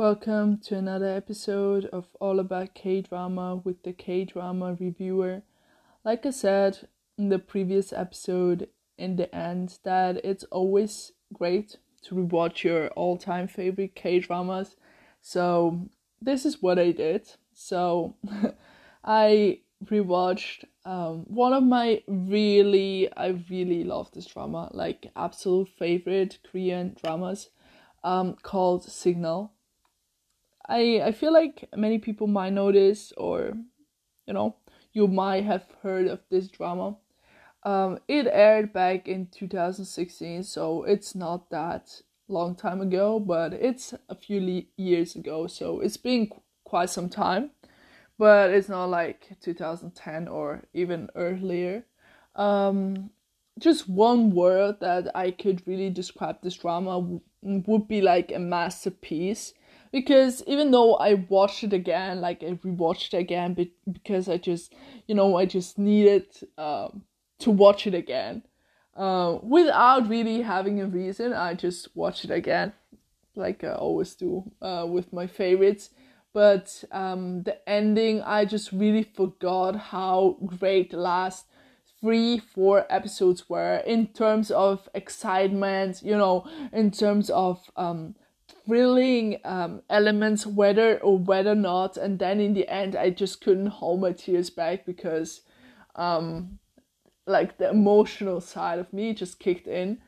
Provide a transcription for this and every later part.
Welcome to another episode of All About K Drama with the K Drama Reviewer. Like I said in the previous episode, in the end, that it's always great to rewatch your all time favorite K dramas. So, this is what I did. So, I rewatched um, one of my really, I really love this drama, like absolute favorite Korean dramas um, called Signal I I feel like many people might know this or you know you might have heard of this drama. Um, it aired back in 2016, so it's not that long time ago, but it's a few le- years ago, so it's been qu- quite some time. But it's not like 2010 or even earlier. Um, just one word that I could really describe this drama w- would be like a masterpiece because even though I watched it again, like I rewatched it again, but because I just, you know, I just needed um, to watch it again, uh, without really having a reason. I just watched it again, like I always do uh, with my favorites. But um, the ending, I just really forgot how great the last three, four episodes were in terms of excitement, you know, in terms of um, thrilling um, elements, whether or whether not. And then in the end, I just couldn't hold my tears back because, um, like the emotional side of me just kicked in.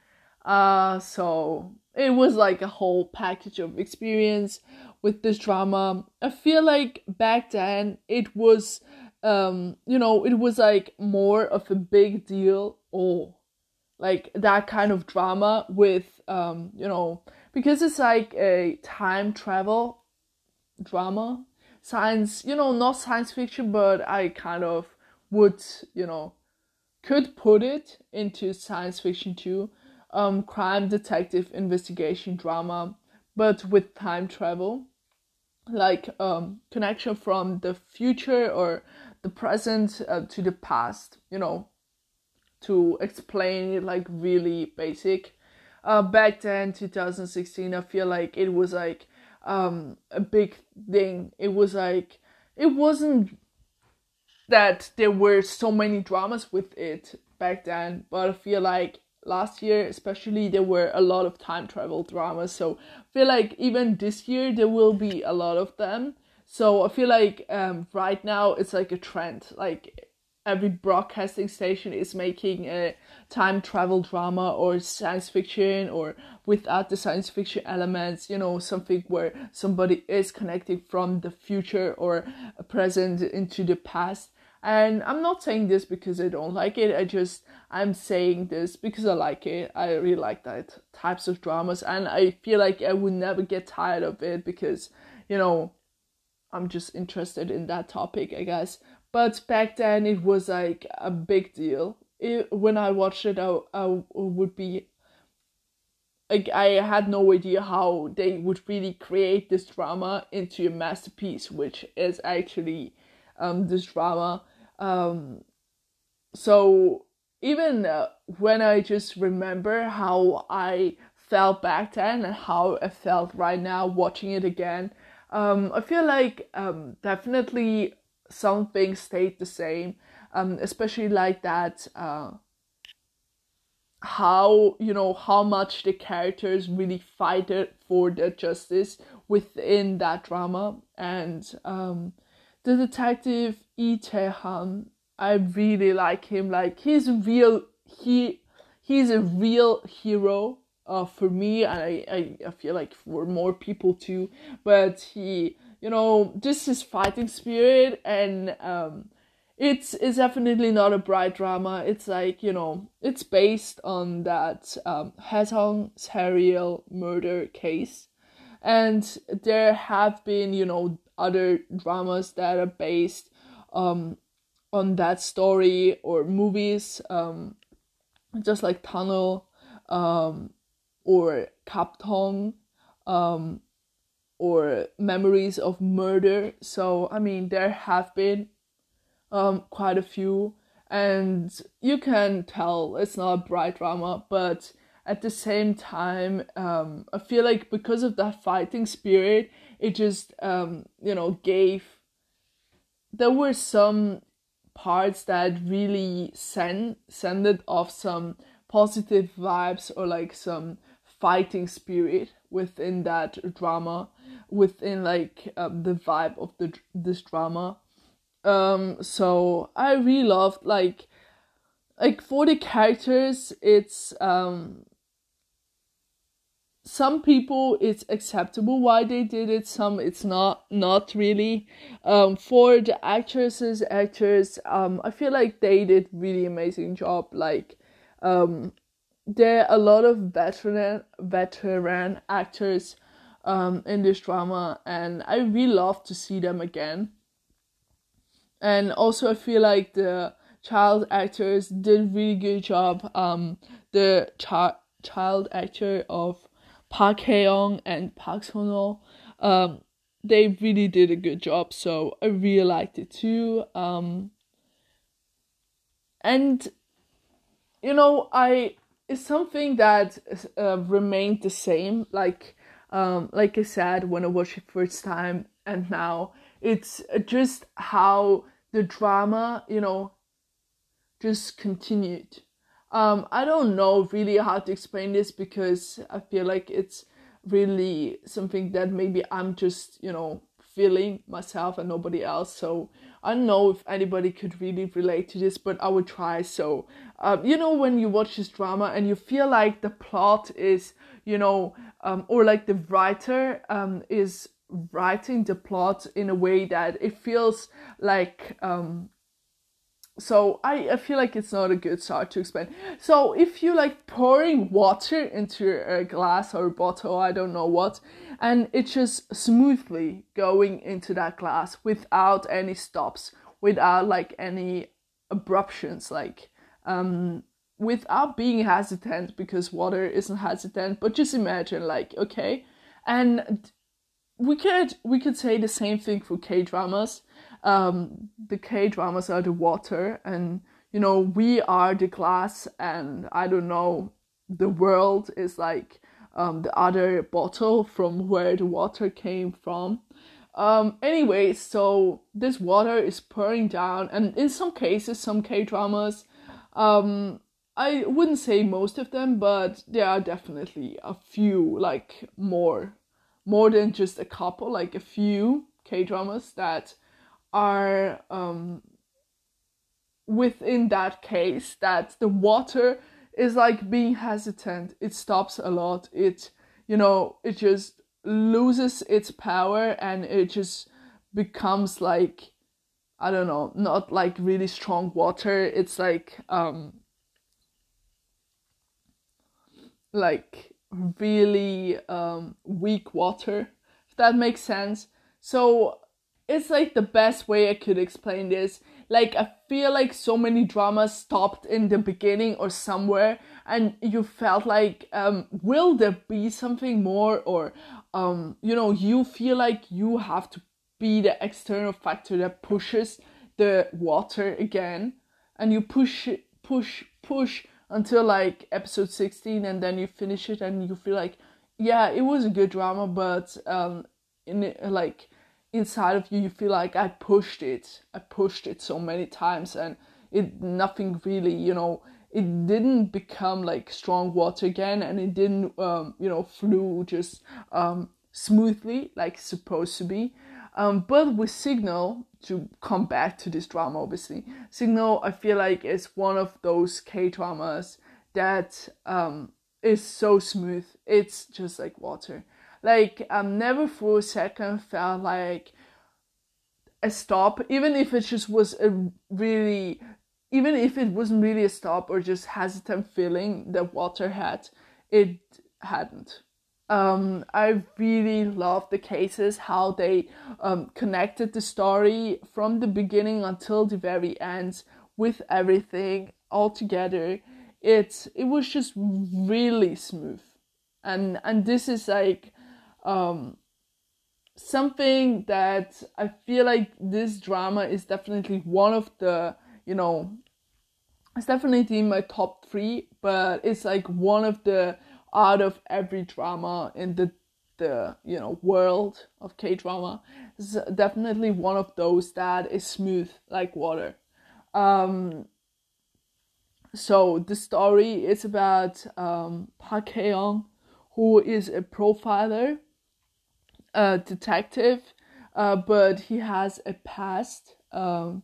Uh, so it was like a whole package of experience with this drama. I feel like back then it was, um, you know, it was like more of a big deal or like that kind of drama with, um, you know, because it's like a time travel drama science you know not science fiction but i kind of would you know could put it into science fiction too. Um crime detective investigation drama but with time travel. Like um connection from the future or the present uh, to the past you know to explain it like really basic uh, back then 2016 i feel like it was like um, a big thing. It was like it wasn't that there were so many dramas with it back then but i feel like last year especially there were a lot of time travel dramas. So i feel like even this year there will be a lot of them. So i feel like um, right now it's like a trend. Like every broadcasting station is making a time travel drama or science fiction or without the science fiction elements you know something where somebody is connecting from the future or present into the past. And i'm not saying this because i don't like it i just i'm saying this because i like it. I really like that types of dramas and i feel like i would never get tired of it because you know i'm just interested in that topic i guess but back then it was like a big deal. It, when I watched it, I, I would be like I had no idea how they would really create this drama into a masterpiece, which is actually um, this drama. Um, so even uh, when I just remember how I felt back then and how I felt right now watching it again, um, I feel like um, definitely something stayed the same, um, especially like that. Uh, how you know how much the characters really fight for their justice within that drama. And um, the detective Lee Tae-han I really like him. Like he's real he he's a real hero uh, for me. And I, I, I feel like for more people too. But he you know, just his fighting spirit and um it's it's definitely not a bright drama. It's like, you know, it's based on that um Hwaseong serial murder case. And there have been, you know, other dramas that are based um on that story or movies, um just like Tunnel um or Gap-dong um or memories of murder. So, I mean, there have been um, quite a few, and you can tell it's not a bright drama, but at the same time, um, I feel like because of that fighting spirit, it just um you know gave there were some parts that really send sended off some positive vibes or like some fighting spirit within that drama within like um, the vibe of the this drama. Um so i really loved like like for the characters it's um some people it's acceptable why they did it some it's not not really. Um for the actresses actors um i feel like they did really amazing job like um there are a lot of veteran veteran actors um in this drama and i really love to see them again and also i feel like the child actors did really good job um the child child actor of Park Hae-young and Park Seo-no, um, they really did a good job. So I really liked it too. Um, and you know, I it's something that uh, remained the same. Like um, like I said when I watched it first time, and now it's just how the drama, you know, just continued um, I don't know really how to explain this because I feel like it's really something that maybe I'm just, you know, feeling myself and nobody else. So I don't know if anybody could really relate to this, but I would try. So, um, you know, when you watch this drama and you feel like the plot is, you know, um, or like the writer um, is writing the plot in a way that it feels like um, so I, I feel like it's not a good start to explain. So if you like pouring water into a glass or a bottle, I don't know what, and it's just smoothly going into that glass without any stops, without like any abruptions, like um without being hesitant because water isn't hesitant, but just imagine like okay, and we could we could say the same thing for K dramas um, the K dramas are the water, and you know we are the glass, and I don't know, the world is like um, the other bottle from where the water came from. Um, anyway, so this water is pouring down, and in some cases, some K dramas, um, I wouldn't say most of them, but there are definitely a few, like more, more than just a couple, like a few K dramas that are um, within that case that the water is like being hesitant it stops a lot it you know it just loses its power and it just becomes like i don't know not like really strong water it's like um like really um weak water if that makes sense. So it's like the best way I could explain this. Like I feel like so many dramas stopped in the beginning or somewhere and you felt like um will there be something more or um you know you feel like you have to be the external factor that pushes the water again and you push push push until like episode 16 and then you finish it and you feel like yeah it was a good drama but um in like inside of you you feel like i pushed it. I pushed it so many times and it nothing really you know it didn't become like strong water again and it didn't um, you know flew just um, smoothly like supposed to be. Um, but with signal to come back to this drama obviously signal i feel like is one of those k dramas that um, is so smooth. It's just like water like um never for a second felt like a stop even if it just was a really even if it wasn't really a stop or just hesitant feeling that water had it hadn't um, I really love the cases, how they um, connected the story from the beginning until the very end with everything all together. It it was just really smooth, and and this is like um, something that I feel like this drama is definitely one of the, you know, it's definitely in my top three, but it's like one of the out of every drama in the the you know world of K drama. It's definitely one of those that is smooth like water. Um, so the story is about um, Park Hae-young, who is a profiler, a detective, uh, but he has a past um,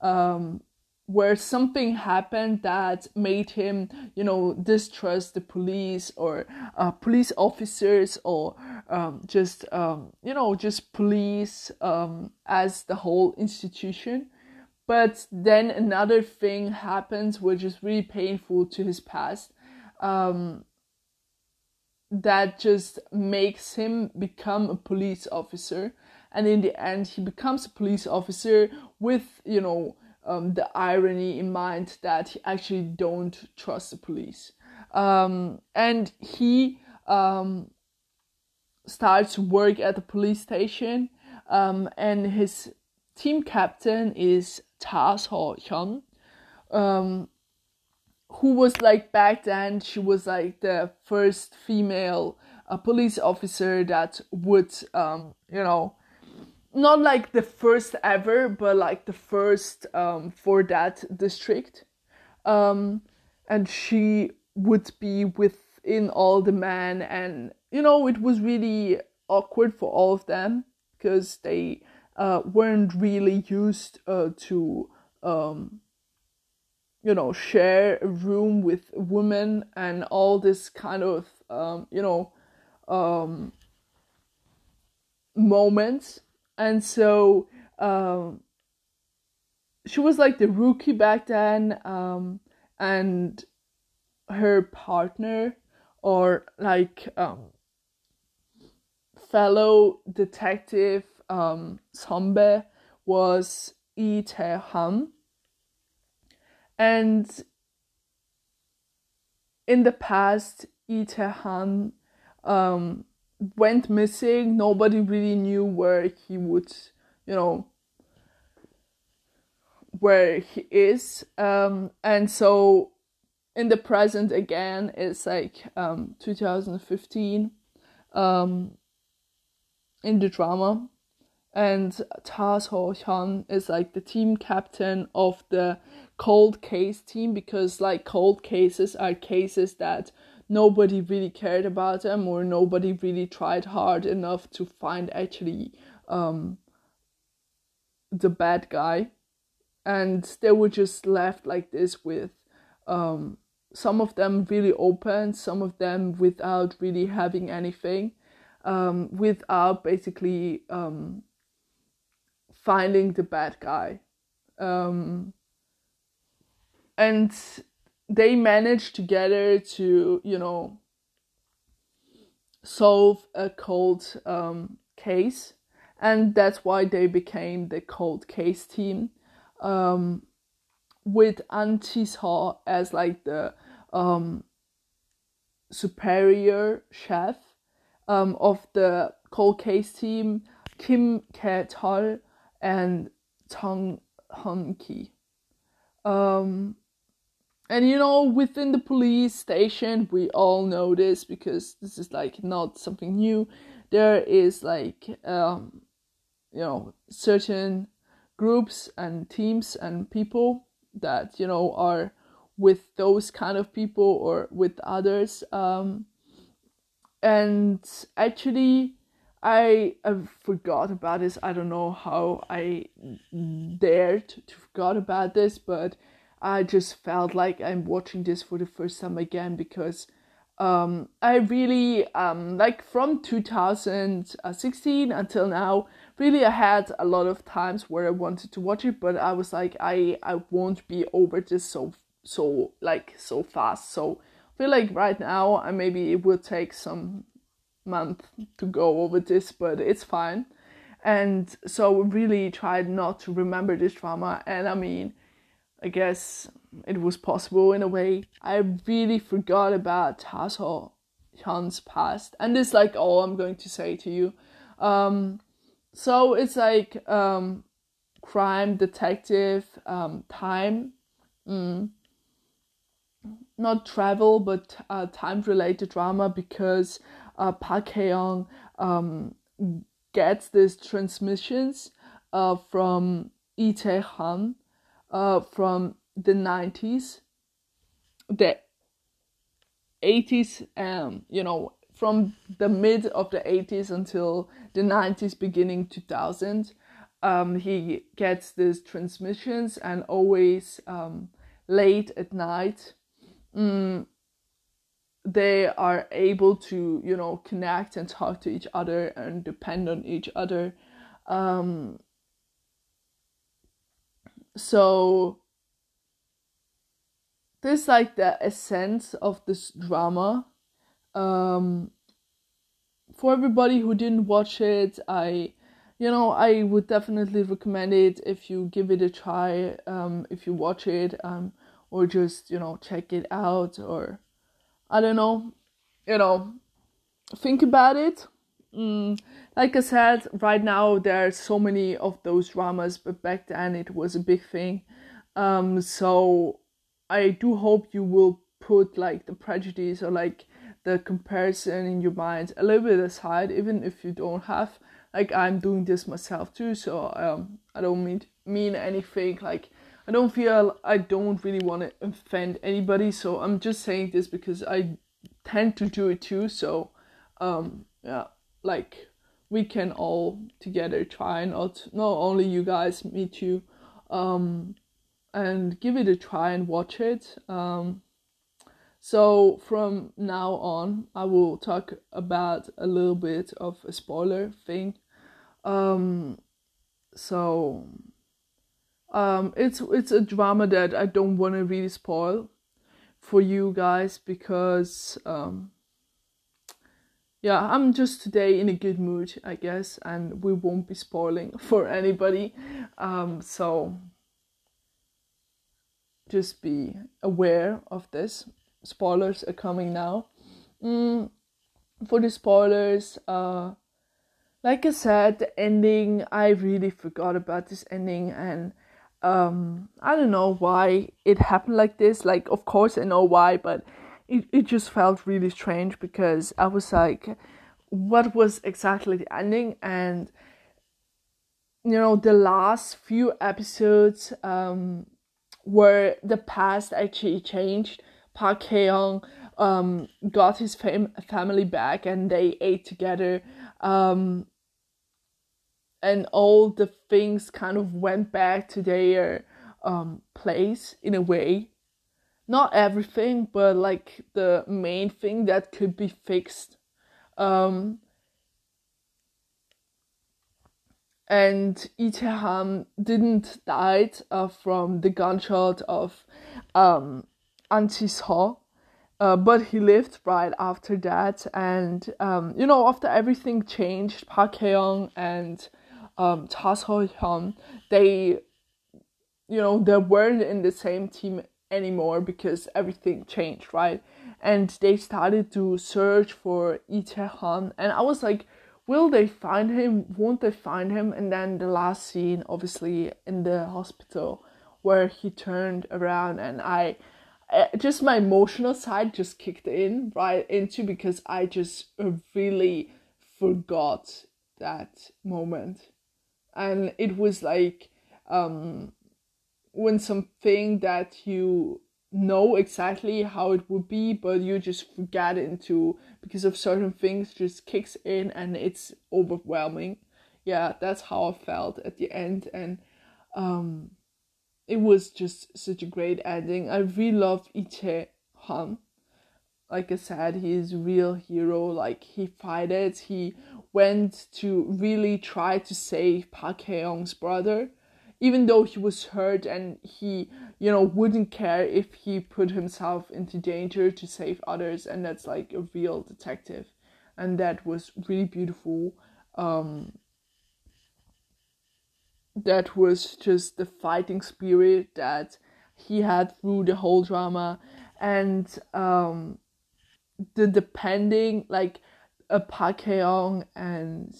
um, where something happened that made him, you know, distrust the police or uh, police officers or um, just, um, you know, just police um, as the whole institution. But then another thing happens which is really painful to his past. Um, that just makes him become a police officer. And in the end he becomes a police officer with you know um, the irony in mind that he actually don't trust the police. Um, and he um, starts work at the police station um, and his team captain is Ta So Hyun. Um, who was like back then she was like the first female uh, police officer that would um, you know not like the first ever, but like the first um, for that district. Um, and she would be within all the men, and you know, it was really awkward for all of them because they uh, weren't really used uh, to, um, you know, share a room with women and all this kind of, um, you know, um, moments. And so um, she was like the rookie back then um, and her partner or like um, fellow detective um, Sombe was Lee Tae-han and in the past Lee Tae-han um, went missing. Nobody really knew where he would, you know, where he is. Um, and so in the present again, it's like um, 2015 um, in the drama. And Ta So Hyun is like the team captain of the cold case team because like cold cases are cases that nobody really cared about them or nobody really tried hard enough to find actually um, the bad guy. And they were just left like this with um, some of them really open some of them without really having anything um, without basically um, finding the bad guy. Um, and they managed together to you know solve a cold um, case. And that's why they became the cold case team. Um, with An Chi-seo as like the um, superior chef um, of the cold case team Kim Kae-tol and Tong Hun-ki um, and you know within the police station we all know this because this is like not something new. There is like um you know certain groups and teams and people that you know are with those kind of people or with others. Um and actually I, I forgot about this i don't know how i dared to forgot about this but I just felt like I'm watching this for the first time again because um, I really um, like from 2016 until now. Really, I had a lot of times where I wanted to watch it, but I was like, I I won't be over this so so like so fast. So I feel like right now, I maybe it will take some month to go over this, but it's fine. And so really tried not to remember this drama, and I mean I guess it was possible in a way. I really forgot about Ta So Hyun's past, and this like all I'm going to say to you. Um, so it's like um, crime detective um, time, mm. not travel, but uh, time related drama because uh, Park Hae-young um, gets these transmissions uh, from Lee Tae-han uh, from the 90s, the 80s, um, you know, from the mid of the 80s until the 90s, beginning 2000. Um, he gets these transmissions and always um, late at night. Mm, they are able to you know connect and talk to each other and depend on each other. Um, so this like the essence of this drama um, for everybody who didn't watch it i you know i would definitely recommend it if you give it a try um, if you watch it um, or just you know check it out or I don't know, you know, think about it. Mm, like I said, right now there are so many of those dramas, but back then it was a big thing. Um, so I do hope you will put like the prejudice or like the comparison in your mind a little bit aside, even if you don't have. Like I'm doing this myself too, so um, I don't mean mean anything like I don't feel I don't really want to offend anybody, so I'm just saying this because I tend to do it too. So, um, yeah, like we can all together try not not only you guys, me too, um, and give it a try and watch it. Um, so from now on, I will talk about a little bit of a spoiler thing. Um, so um, it's it's a drama that I don't want to really spoil for you guys because um, yeah, I'm just today in a good mood, I guess, and we won't be spoiling for anybody. Um, so just be aware of this. Spoilers are coming now. Mm, for the spoilers, uh, like I said, the ending, I really forgot about this ending and um i don't know why it happened like this like of course i know why but it, it just felt really strange because i was like what was exactly the ending? And you know the last few episodes um where the past actually changed. Park hae-young um got his fam- family back and they ate together. Um and all the things kind of went back to their um, place in a way. Not everything, but like the main thing that could be fixed. Um, and Tae-han didn't die uh, from the gunshot of um. Uh, but he lived right after that, and um, you know, after everything changed, Park Hae-young and um, Seo-hyun, they, you know, they weren't in the same team anymore because everything changed, right? And they started to search for Lee Tae-han, and I was like, will they find him? Won't they find him? And then the last scene, obviously, in the hospital, where he turned around, and I, just my emotional side just kicked in right into because I just really forgot that moment and it was like um, when something that you know exactly how it would be but you just forget into because of certain things just kicks in and it's overwhelming. Yeah that's how i felt at the end. And um it was just such a great ending. I really loved Lee Han. Like I said, he's real hero. Like he fighted, he went to really try to save Park Hae-young's brother, even though he was hurt and he, you know, wouldn't care if he put himself into danger to save others. And that's like a real detective, and that was really beautiful. Um, that was just the fighting spirit that he had through the whole drama, and um the depending like a Park Hae-young and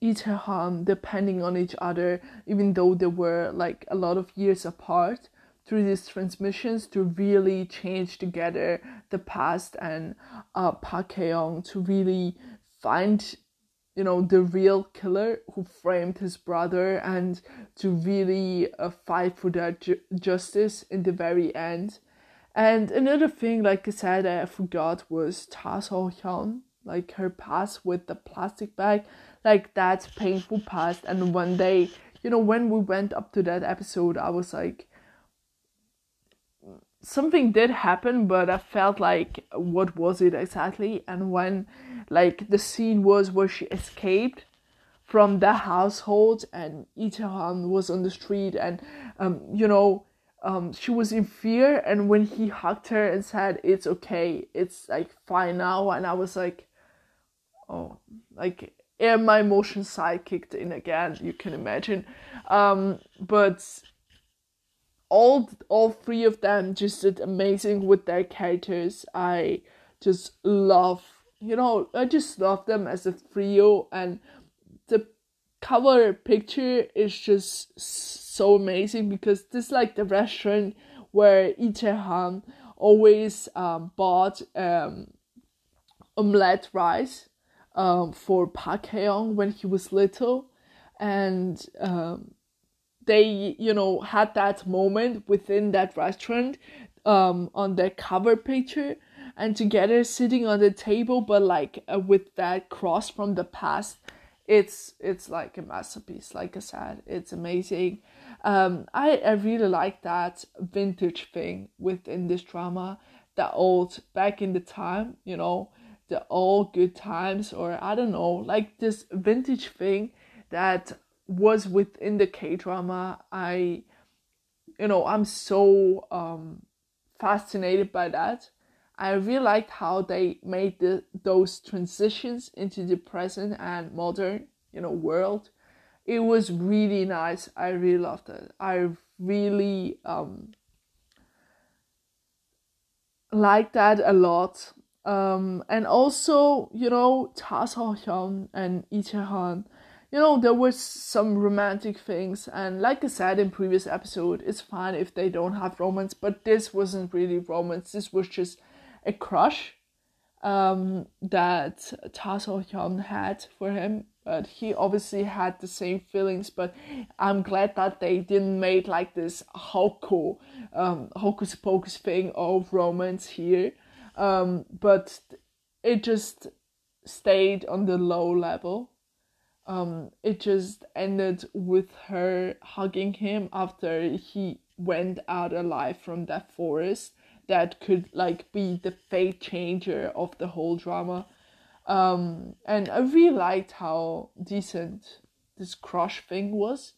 Lee Tae-han depending on each other, even though they were like a lot of years apart, through these transmissions to really change together the past and uh, Park Hae-young to really find you know the real killer who framed his brother and to really uh, fight for that ju- justice in the very end. And another thing like i said i forgot was ta so hyun like her past with the plastic bag. Like that painful past. And one day you know when we went up to that episode i was like something did happen but i felt like what was it exactly? And when like the scene was where she escaped from the household and Itaehan was on the street and um you know um she was in fear. And when he hugged her and said it's okay. It's like fine now. And i was like oh like and my emotion side kicked in again you can imagine. Um but all all three of them just did amazing with their characters. I just love you know i just love them as a trio and the cover picture is just so amazing because this is like the restaurant where Itaehan always um, bought um, omelette rice um, for Park Hae-young when he was little, and um, they you know had that moment within that restaurant um, on their cover picture and together sitting on the table, but like uh, with that cross from the past. It's it's like a masterpiece. Like I said, it's amazing. Um, I I really like that vintage thing within this drama. that old back in the time, you know, the old good times, or I don't know, like this vintage thing that was within the K drama. I, you know, I'm so um fascinated by that. I really liked how they made the, those transitions into the present and modern, you know, world. It was really nice. I really loved it. I really um like that a lot. Um, and also, you know, Ta So Hyun and Lee Chae-han, you know, there was some romantic things, and like I said in previous episode, it's fine if they don't have romance, but this wasn't really romance. This was just a crush um, that Ta So Hyun had for him, but he obviously had the same feelings. But I'm glad that they didn't make like this hoko, um, hocus pocus thing of romance here. Um, but it just stayed on the low level. Um, it just ended with her hugging him after he went out alive from that forest that could like be the fate changer of the whole drama. Um, and I really liked how decent this crush thing was.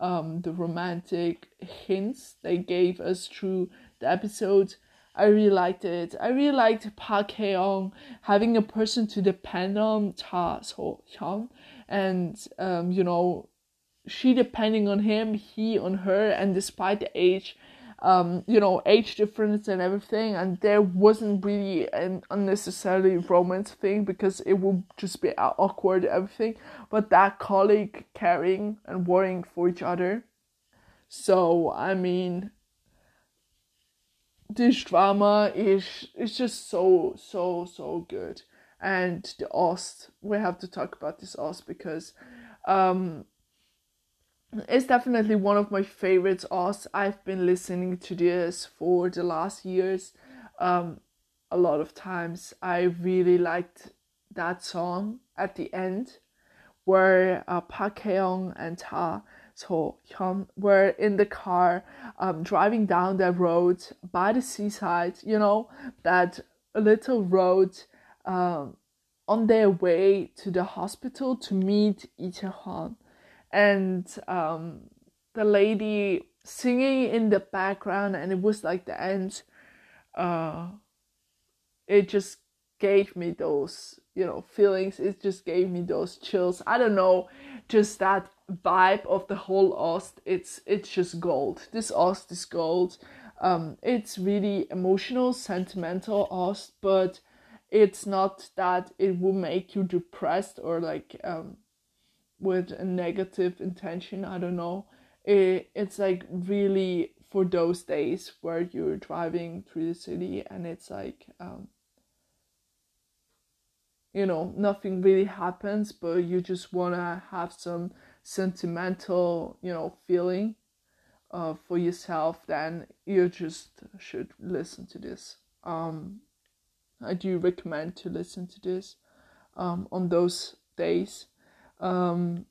Um, the romantic hints they gave us through the episodes. I really liked it. I really liked Park Hae-young having a person to depend on, Ta So Hyun, and um, you know, she depending on him, he on her, and despite the age, um, you know, age difference and everything, and there wasn't really an unnecessarily romance thing because it would just be awkward everything. But that colleague caring and worrying for each other. So I mean, this drama is is just so so so good, and the Ost we have to talk about this Ost because, um, it's definitely one of my favorites Oz. I've been listening to this for the last years um, a lot of times. I really liked that song at the end where uh, Park Hae-young and Ta So Hyun were in the car um, driving down the road by the seaside, you know, that little road um, on their way to the hospital to meet Lee Chae-han and um, the lady singing in the background, and it was like the end. Uh, it just gave me those, you know, feelings. It just gave me those chills. I don't know, just that vibe of the whole Ost. It's it's just gold. This Ost is gold. Um, it's really emotional, sentimental Ost, but it's not that it will make you depressed or like um with a negative intention i don't know it, it's like really for those days where you're driving through the city and it's like um, you know nothing really happens but you just want to have some sentimental you know feeling uh, for yourself then you just should listen to this um, i do recommend to listen to this um, on those days um,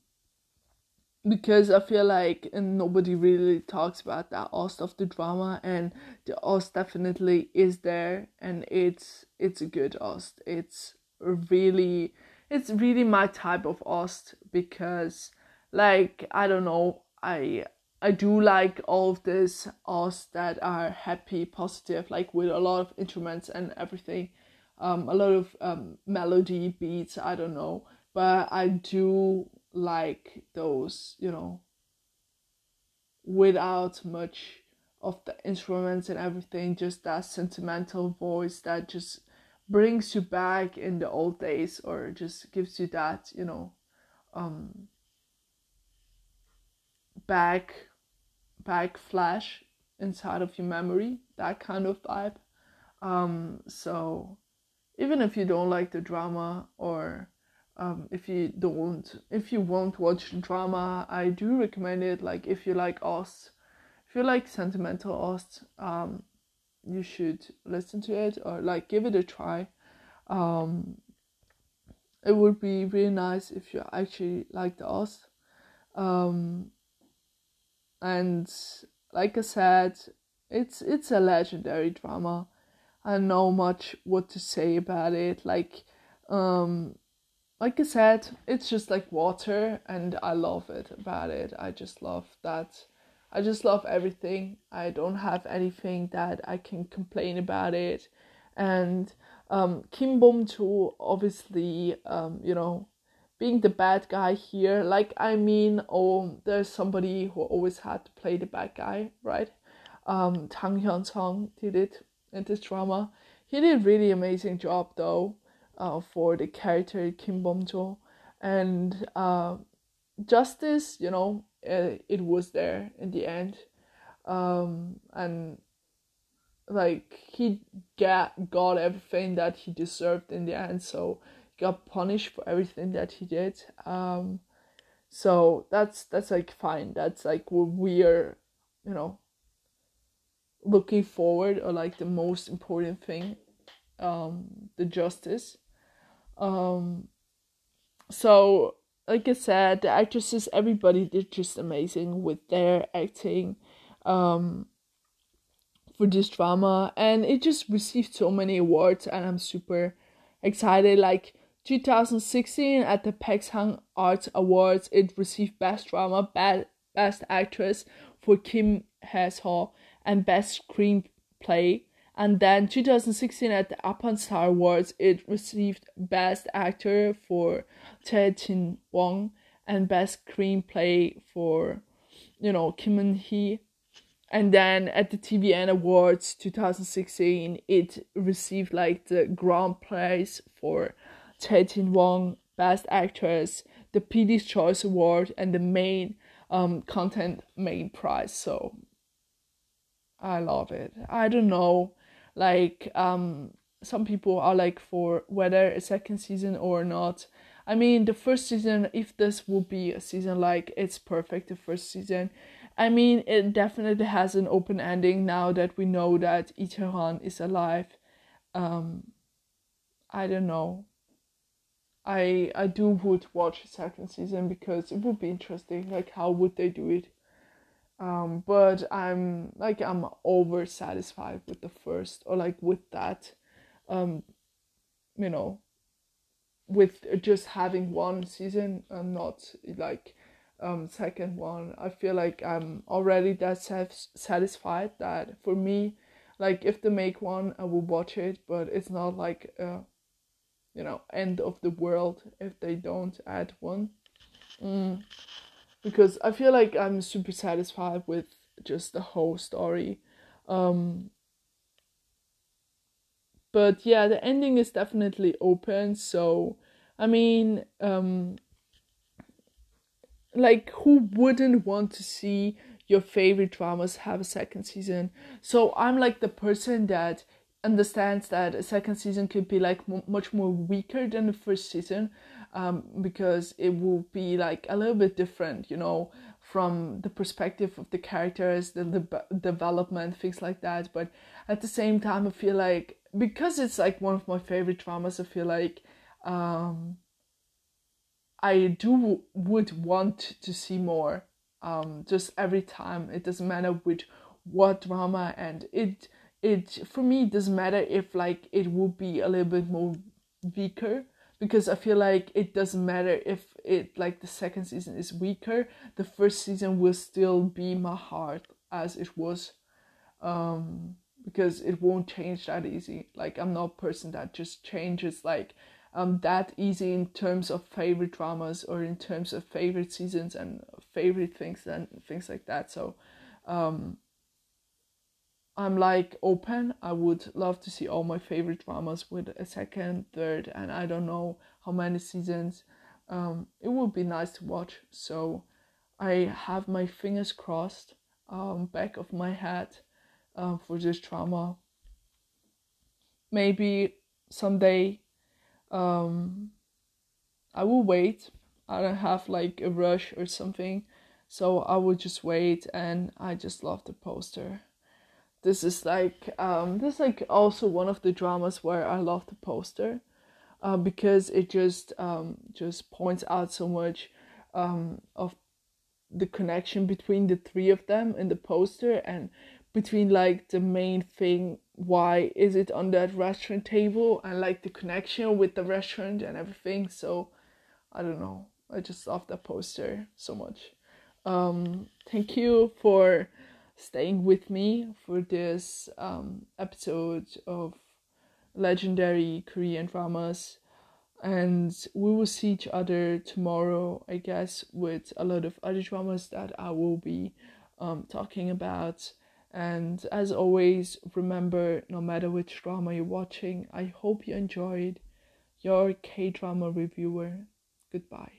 because I feel like nobody really talks about that Ost of the drama, and the Ost definitely is there, and it's it's a good Ost. It's really it's really my type of Ost because like I don't know I I do like all of this us that are happy, positive, like with a lot of instruments and everything, um, a lot of um, melody beats. I don't know, but I do like those, you know, without much of the instruments and everything, just that sentimental voice that just brings you back in the old days or just gives you that, you know, um back back flash inside of your memory, that kind of vibe. Um so even if you don't like the drama or um, if you don't if you won't watch drama i do recommend it. Like if you like Ost if you like sentimental Ost um, you should listen to it or like give it a try. Um, it would be really nice if you actually like the Ost um, and like i said it's it's a legendary drama i don't know much what to say about it like um like I said, it's just like water, and I love it about it. I just love that. I just love everything. I don't have anything that I can complain about it. And um, Kim Bum-joo, obviously, um, you know, being the bad guy here. Like, I mean, oh, there's somebody who always had to play the bad guy, right? Um, Jang Hyun-sung did it in this drama. He did a really amazing job, though uh, for the character Kim Bum-joo, and uh, justice, you know, it, it was there in the end, um, and like he got got everything that he deserved in the end, so got punished for everything that he did. Um, so that's that's like fine. That's like what we're, you know, looking forward or like the most important thing um the justice um, so, like I said, the actresses, everybody did just amazing with their acting um, for this drama, and it just received so many awards, and I'm super excited. Like 2016 at the Baeksang Arts Awards, it received Best Drama, Best Actress for Kim Hye-soo, and Best Screenplay and then 2016 at the Apan Star Awards, it received Best Actor for Chae Jin Wong and Best Screenplay for, you know, Kim Eun Hee. And then at the TVN Awards 2016, it received like the grand prize for Jin Wong, Best Actress, the PD's Choice Award, and the main um, content main prize. So I love it. I don't know like um some people are like for whether a second season or not i mean the first season if this would be a season like it's perfect the first season i mean it definitely has an open ending now that we know that Itaewon is alive um i don't know i i do would watch a second season because it would be interesting like how would they do it um, but I'm like I'm over satisfied with the first or like with that, um, you know, with just having one season and not like um second one. I feel like I'm already that satisfied that for me, like if they make one, I will watch it, but it's not like uh, you know, end of the world if they don't add one. Mm because I feel like I'm super satisfied with just the whole story. Um, but yeah, the ending is definitely open. So, I mean, um, like, who wouldn't want to see your favorite dramas have a second season. So I'm like the person that understands that a second season could be like m- much more weaker than the first season um, because it will be like a little bit different, you know, from the perspective of the characters, the, the development, things like that. But at the same time, I feel like because it's like one of my favorite dramas, I feel like um, I do would want to see more. Um, just every time, it doesn't matter with what drama, and it it for me it doesn't matter if like it will be a little bit more weaker because I feel like it doesn't matter if it like the second season is weaker, the first season will still be my heart as it was. Um because it won't change that easy. Like I'm not a person that just changes like um that easy in terms of favorite dramas or in terms of favorite seasons and favorite things and things like that. So um I'm like open. I would love to see all my favorite dramas with a second, third, and I don't know how many seasons. Um, it would be nice to watch. So I have my fingers crossed, um, back of my head, uh, for this drama. Maybe someday, um, I will wait. I don't have like a rush or something, so I will just wait. And I just love the poster this is like um this is like also one of the dramas where I love the poster uh, because it just um just points out so much um of the connection between the three of them in the poster and between like the main thing why is it on that restaurant table? And like the connection with the restaurant and everything so i don't know. I just love that poster so much. Um thank you for staying with me for this um, episode of legendary Korean dramas. And we will see each other tomorrow, I guess, with a lot of other dramas that I will be um, talking about. And as always, remember no matter which drama you're watching, I hope you enjoyed. Your K drama reviewer. Goodbye.